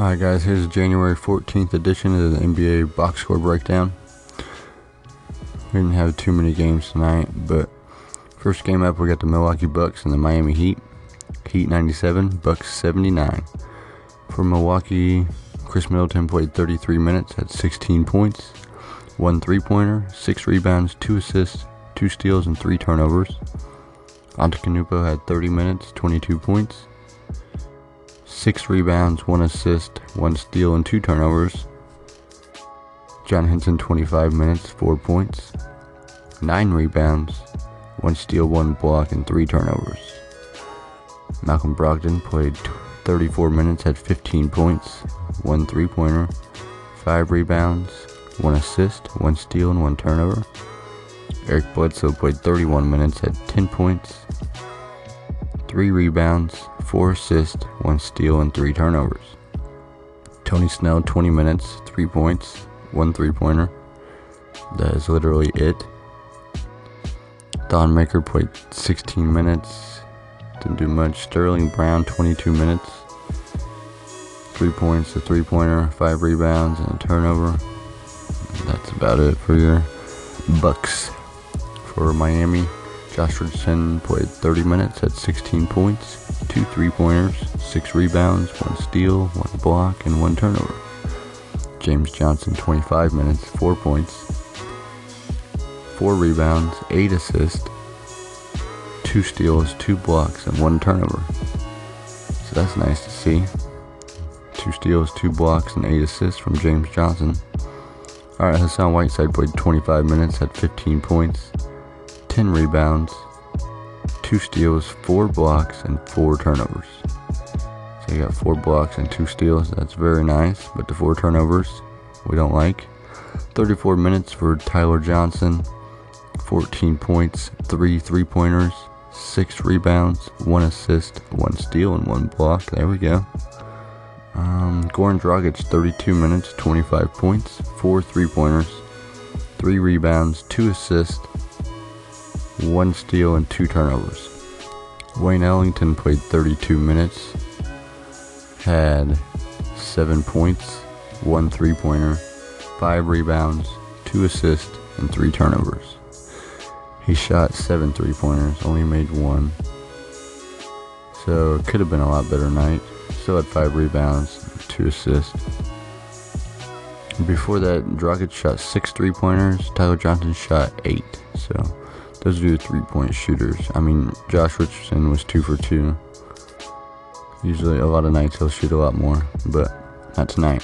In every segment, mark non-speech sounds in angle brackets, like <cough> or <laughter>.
Alright guys, here's January 14th edition of the NBA box score breakdown. We didn't have too many games tonight, but first game up we got the Milwaukee Bucks and the Miami Heat. Heat 97, Bucks 79. For Milwaukee, Khris Middleton played 33 minutes, had 16 points, one three-pointer, six rebounds, two assists, two steals, and three turnovers. Antetokounmpo had 30 minutes, 22 points, six rebounds, one assist, one steal, and two turnovers. John Henson, 25 minutes, four points, nine rebounds, one steal, one block, and three turnovers. Malcolm Brogdon played 34 minutes, had 15 points, one three pointer, five rebounds, one assist, one steal, and one turnover. Eric Bledsoe played 31 minutes, had 10 points, three rebounds, four assists, one steal, and three turnovers. Tony Snell, 20 minutes, three points, one three pointer. That is literally it. Thon Maker played 16 minutes, didn't do much. Sterling Brown, 22 minutes, three points, a three pointer, five rebounds, and a turnover. That's about it for your Bucks. For Miami, Josh Richardson played 30 minutes, had 16 points, two three pointers, six rebounds, one steal, one block, and one turnover. James Johnson, 25 minutes, four points, four rebounds, eight assists, two steals, two blocks, and one turnover. So that's nice to see. Two steals, two blocks, and eight assists from James Johnson. Alright, Hassan Whiteside played 25 minutes, had 15 points, 10 rebounds, 2 steals, 4 blocks, and 4 turnovers. So you got 4 blocks and 2 steals. That's very nice, but the 4 turnovers we don't like. 34 minutes for Tyler Johnson, 14 points, 3 three pointers, 6 rebounds, 1 assist, 1 steal, and 1 block. There we go. Um, Goran Dragic, 32 minutes, 25 points, 4 three pointers, 3 rebounds, 2 assists, one steal, and two turnovers. Wayne Ellington played 32 minutes, had seven points, one three pointer, five rebounds, two assists, and three turnovers. He shot seven three pointers, only made one. So it could have been a lot better night. Still had five rebounds, two assists. Before that, Dragic shot six three pointers. Tyler Johnson shot eight. So those are three point shooters. I mean, Josh Richardson was two for two. Usually, a lot of nights he'll shoot a lot more, but not tonight.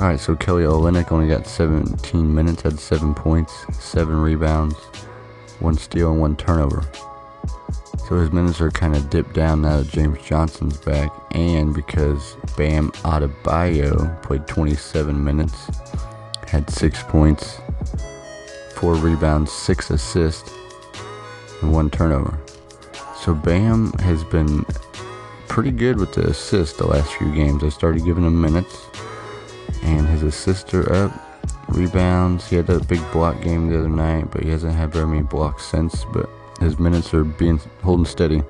Alright, so Kelly Olynyk only got 17 minutes, had 7 points, 7 rebounds, 1 steal, and 1 turnover. So his minutes are kind of dipped down now that James Johnson's back, and because Bam Adebayo played 27 minutes, had 6 points, four rebounds, six assists, and one turnover. So Bam has been pretty good with the assists the last few games. I started giving him minutes, and his assists are up. Rebounds, he had that big block game the other night, but he hasn't had very many blocks since. But his minutes are being holding steady.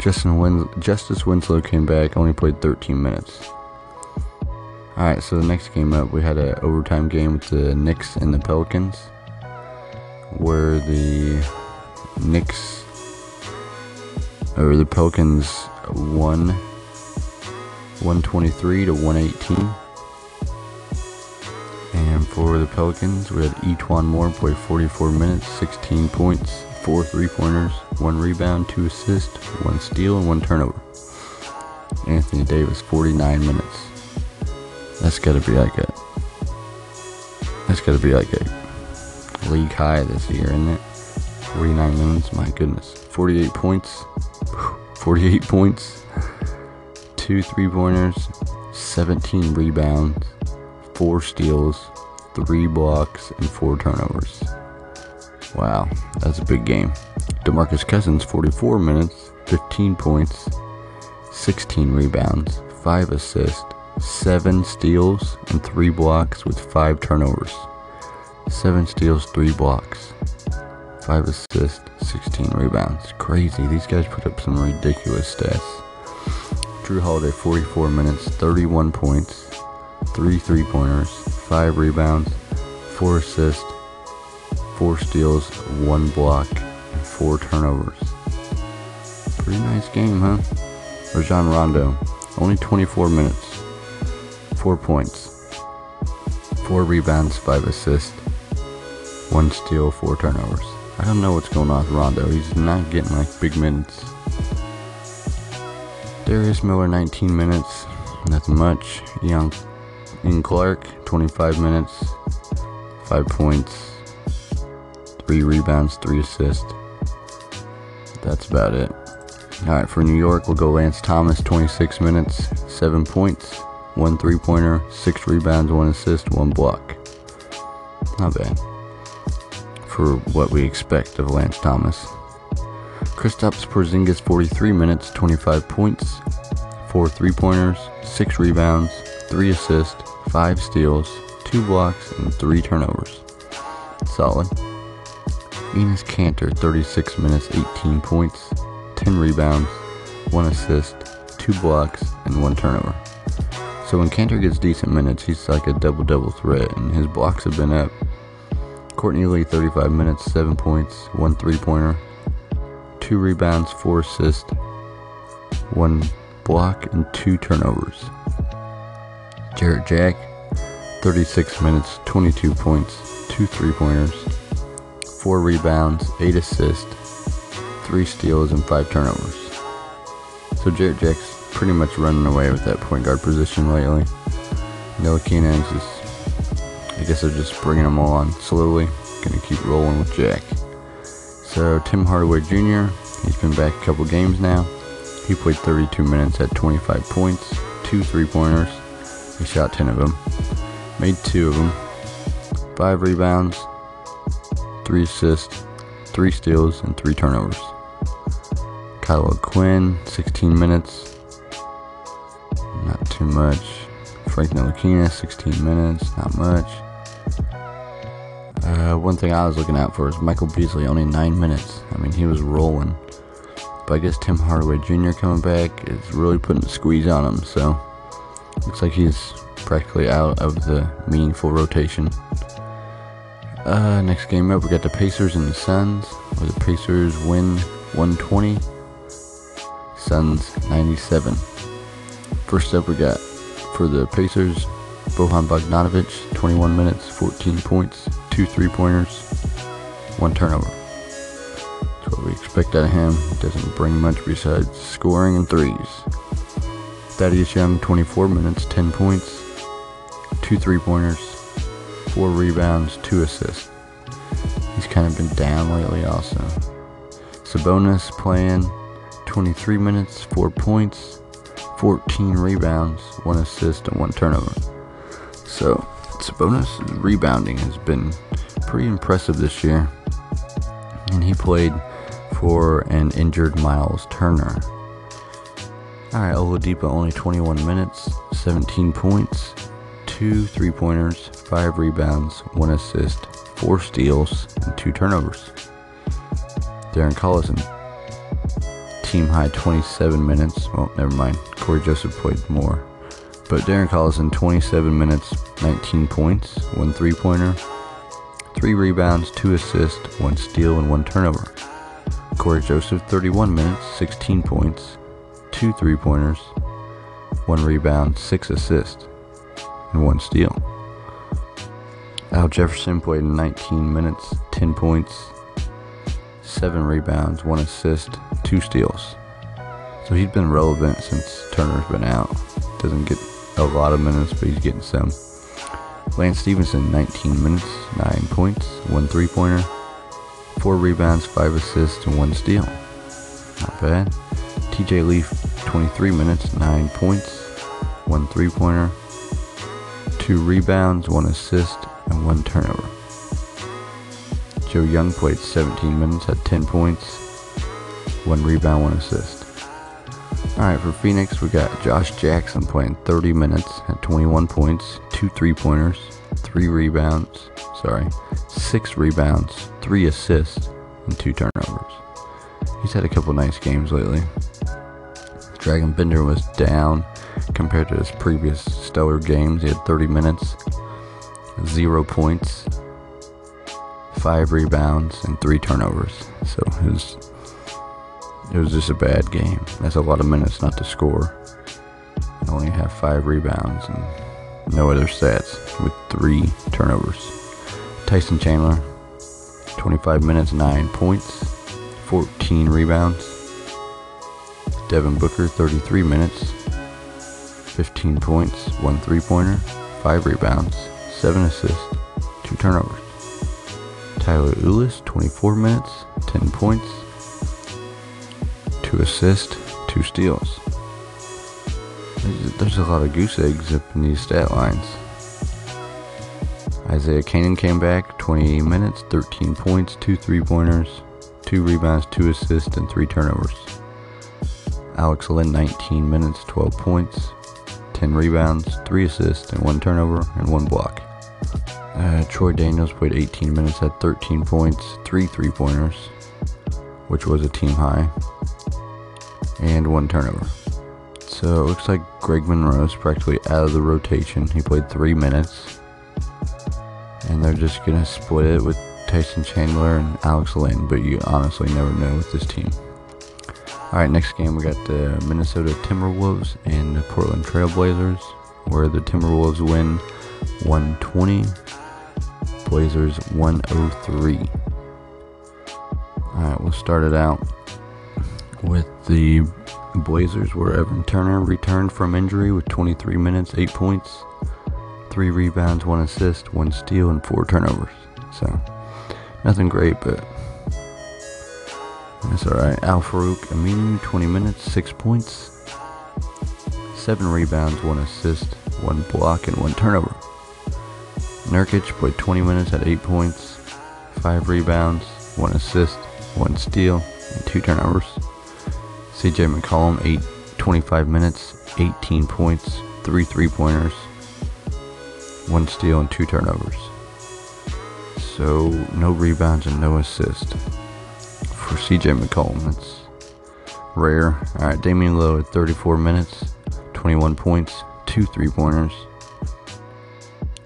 Justin Win- Justise Winslow came back, only played 13 minutes. Alright, so the next game up, we had an overtime game with the Knicks and the Pelicans where the Knicks or the Pelicans won 123 to 118. And for the Pelicans, we had E'Twaun Moore play 44 minutes, 16 points, 4 three pointers, 1 rebound, 2 assists, 1 steal, and 1 turnover. Anthony Davis, 49 minutes. That's gotta be like a. That's gotta be like a league high this year, isn't it? 49 minutes, my goodness. 48 points. <sighs> 48 points. Two three pointers. 17 rebounds. Four steals. Three blocks. And four turnovers. Wow, that's a big game. Demarcus Cousins, 44 minutes. 15 points. 16 rebounds. 5 assists. 7 steals. And 3 blocks with 5 turnovers. 7 steals, 3 blocks, 5 assists, 16 rebounds. Crazy. These guys put up some ridiculous stats. Jrue Holiday, 44 minutes, 31 points, 3 three pointers, 5 rebounds, 4 assists, 4 steals, 1 block, and 4 turnovers. Pretty nice game, huh? Rajon Rondo, only 24 minutes, 4 points, 4 rebounds, 5 assists, 1 steal, 4 turnovers. I don't know what's going on with Rondo. He's not getting like big minutes. Darius Miller, 19 minutes. Nothing much. Young Ian Clark, 25 minutes. 5 points. 3 rebounds, 3 assists. That's about it. Alright, for New York, we'll go Lance Thomas, 26 minutes. 7 points. 1 three pointer. 6 rebounds, 1 assist, 1 block. Not bad. For what we expect of Lance Thomas. Kristaps Porzingis 43 minutes, 25 points, 4 three-pointers, 6 rebounds, 3 assists, 5 steals, 2 blocks, and 3 turnovers. Solid. Enes Kanter 36 minutes, 18 points, 10 rebounds, 1 assist, 2 blocks, and 1 turnover. So when Kanter gets decent minutes, he's like a double-double threat, and his blocks have been up. Courtney Lee 35 minutes, 7 points, 1 three-pointer, two rebounds, four assists, one block, and two turnovers. Jarrett Jack, 36 minutes, 22 points, two three pointers, four rebounds, eight assists, three steals, and five turnovers. So Jarrett Jack's pretty much running away with that point guard position lately. Ntilikina just, I guess they're just bringing them all on slowly. Gonna keep rolling with Jack. So Tim Hardaway Jr., he's been back a couple games now. He played 32 minutes at 25 points, two three-pointers. He shot 10 of them, made two of them, five rebounds, three assists, three steals, and three turnovers. Kyle O'Quinn, 16 minutes, too much. Frank Ntilikina, 16 minutes, not much. Uh, one thing I was looking out for is Michael Beasley, only nine minutes. I mean, he was rolling. But I guess Tim Hardaway Jr. coming back is really putting a squeeze on him, so looks like he's practically out of the meaningful rotation. Uh, next game up, we got the Pacers and the Suns, the Pacers win 120, Suns 97. First up, we got for the Pacers, Bojan Bogdanovic, 21 minutes, 14 points, two three pointers, one turnover. That's what we expect out of him. Doesn't bring much besides scoring and threes. Thaddeus Young, 24 minutes, 10 points, two three pointers, four rebounds, two assists. He's kind of been down lately, also. Sabonis playing 23 minutes, 4 points, 14 rebounds, 1 assist, and 1 turnover. So, Sabonis' rebounding has been pretty impressive this year. And he played for an injured Myles Turner. Alright, Oladipo only 21 minutes, 17 points, 2 three pointers, 5 rebounds, 1 assist, 4 steals, and 2 turnovers. Darren Collison, team high 27 minutes. Well, never mind. Cory Joseph played more. But Darren Collison, 27 minutes, 19 points, 1 three pointer, 3 rebounds, 2 assists, 1 steal, and 1 turnover. Cory Joseph, 31 minutes, 16 points, 2 three pointers, 1 rebound, 6 assists, and 1 steal. Al Jefferson played 19 minutes, 10 points, 7 rebounds, 1 assist, 2 steals. So he's been relevant since Turner's been out. Doesn't get a lot of minutes, but he's getting some. Lance Stephenson, 19 minutes, 9 points, 1 three pointer, 4 rebounds, 5 assists, and 1 steal. Not bad. TJ Leaf, 23 minutes, 9 points, 1 three pointer, 2 rebounds, 1 assist, and 1 turnover. Joe Young played 17 minutes, had 10 points, 1 rebound, 1 assist. Alright, for Phoenix, we got Josh Jackson playing 30 minutes at 21 points, 2 three pointers, 3 rebounds, sorry, 6 rebounds, 3 assists, and 2 turnovers. He's had a couple nice games lately. Dragan Bender was down compared to his previous stellar games. He had 30 minutes, zero points, five rebounds, and three turnovers. So was, it was just a bad game. That's a lot of minutes not to score. only have five rebounds and no other stats with three turnovers. Tyson Chandler, 25 minutes, 9 points, 14 rebounds. Devin Booker, 33 minutes, 15 points, 1 three pointer, 5 rebounds, 7 assists, 2 turnovers. Tyler Ulis, 24 minutes, 10 points, 2 assists, 2 steals. There's a lot of goose eggs up in these stat lines. Isaiah Canaan came back, 28 minutes, 13 points, 2 three pointers, 2 rebounds, 2 assists, and 3 turnovers. Alex Len, 19 minutes, 12 points, 10 rebounds, 3 assists, and 1 turnover, and 1 block. Uh, Troy Daniels played 18 minutes, had 13 points, 3 three pointers, which was a team high, and 1 turnover. So it looks like Greg Monroe is practically out of the rotation. He played 3 minutes and they're just gonna split it with Tyson Chandler and Alex Len, but you honestly never know with this team. Alright, next game we got the Minnesota Timberwolves and the Portland Trailblazers, where the Timberwolves win 120, Blazers 103. Alright, we'll start it out with the Blazers, where Evan Turner returned from injury with 23 minutes, 8 points three rebounds, one assist, one steal, and four turnovers. So, nothing great, but that's alright. Al-Farouq Aminu, 20 minutes, 6 points, 7 rebounds, 1 assist, 1 block, and 1 turnover. Nurkic played 20 minutes at 8 points, 5 rebounds, 1 assist, 1 steal, and 2 turnovers. CJ McCollum, 8, 25 minutes, 18 points, 3 three pointers, one steal and two turnovers. So no rebounds and no assists for CJ McCollum. That's rare. All right, Damian Lillard 34 minutes, 21 points, two three pointers,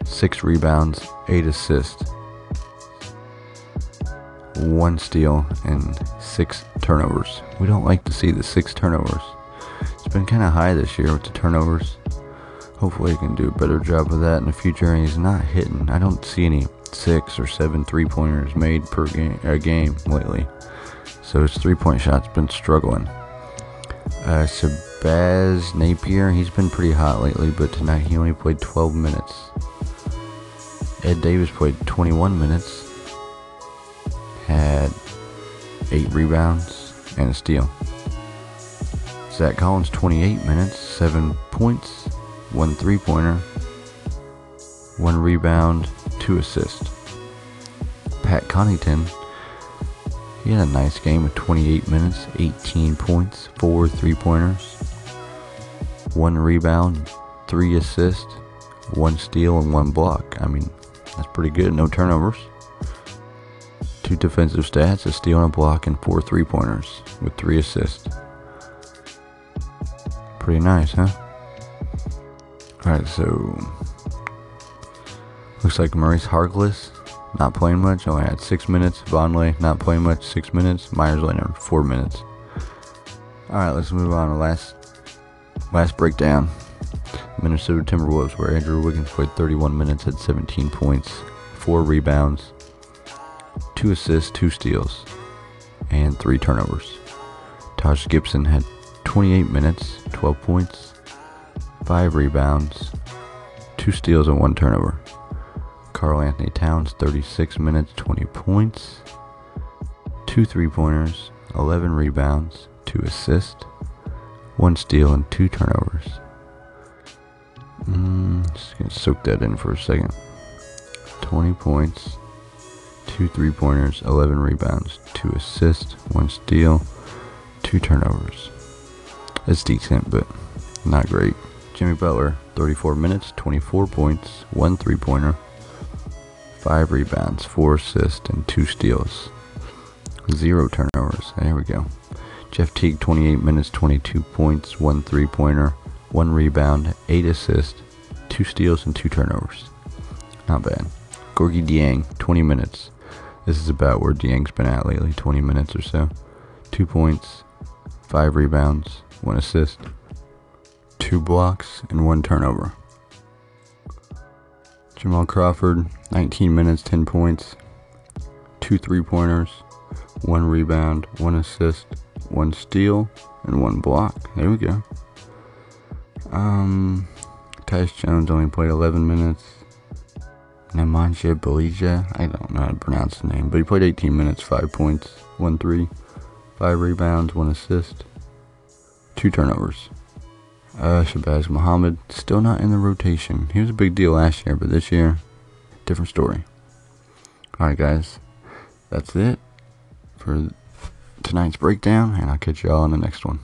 six rebounds, eight assists, one steal, and six turnovers. We don't like to see the six turnovers. It's been kind of high this year with the turnovers. Hopefully, he can do a better job of that in the future. And he's not hitting. I don't see any six or seven three pointers made per game, a game lately. So his three point shot's been struggling. Uh, Napier, he's been pretty hot lately, but tonight he only played 12 minutes. Ed Davis played 21 minutes, had 8 rebounds and a steal. Zach Collins, 28 minutes, 7 points, one three pointer, one rebound, two assists. Pat Connaughton, he had a nice game of 28 minutes, 18 points, four three pointers, one rebound, three assists, one steal, and one block. I mean, that's pretty good. No turnovers. Two defensive stats, a steal and a block, and four three pointers with three assists. Pretty nice, huh? Alright, so looks like Maurice Harkless not playing much. Only had six minutes. Vonleh not playing much. Six minutes. Meyers Leonard four minutes. All right, let's move on to last last breakdown. Minnesota Timberwolves, where Andrew Wiggins played 31 minutes, had 17 points, four rebounds, two assists, two steals, and three turnovers. Taj Gibson had 28 minutes, 12 points, five rebounds, two steals, and one turnover. Karl-Anthony Towns, 36 minutes, 20 points, two three pointers, 11 rebounds, two assists, one steal, and two turnovers. Mm, just gonna soak that in for a second. 20 points, two three pointers, 11 rebounds, two assists, one steal, two turnovers. It's decent, but not great. Jimmy Butler, 34 minutes, 24 points, one three pointer, five rebounds, four assists, and two steals. Zero turnovers. There we go. Jeff Teague, 28 minutes, 22 points, one three pointer, one rebound, eight assists, two steals, and two turnovers. Not bad. Gorgui Dieng, 20 minutes. This is about where Dieng's been at lately, 20 minutes or so. Two points, five rebounds, one assist, two blocks, and one turnover. Jamal Crawford, 19 minutes, 10 points, two three pointers, one rebound, one assist, one steal, and one block. There we go. Um, Tyus Jones only played 11 minutes. Nemanja Bjelica, I don't know how to pronounce the name, but he played 18 minutes, 5 points, 1 3, 5 rebounds, 1 assist, 2 turnovers. Uh, Shabazz Muhammad, still not in the rotation. He was a big deal last year, but this year, different story. Alright, guys, that's it for tonight's breakdown, and I'll catch y'all in the next one.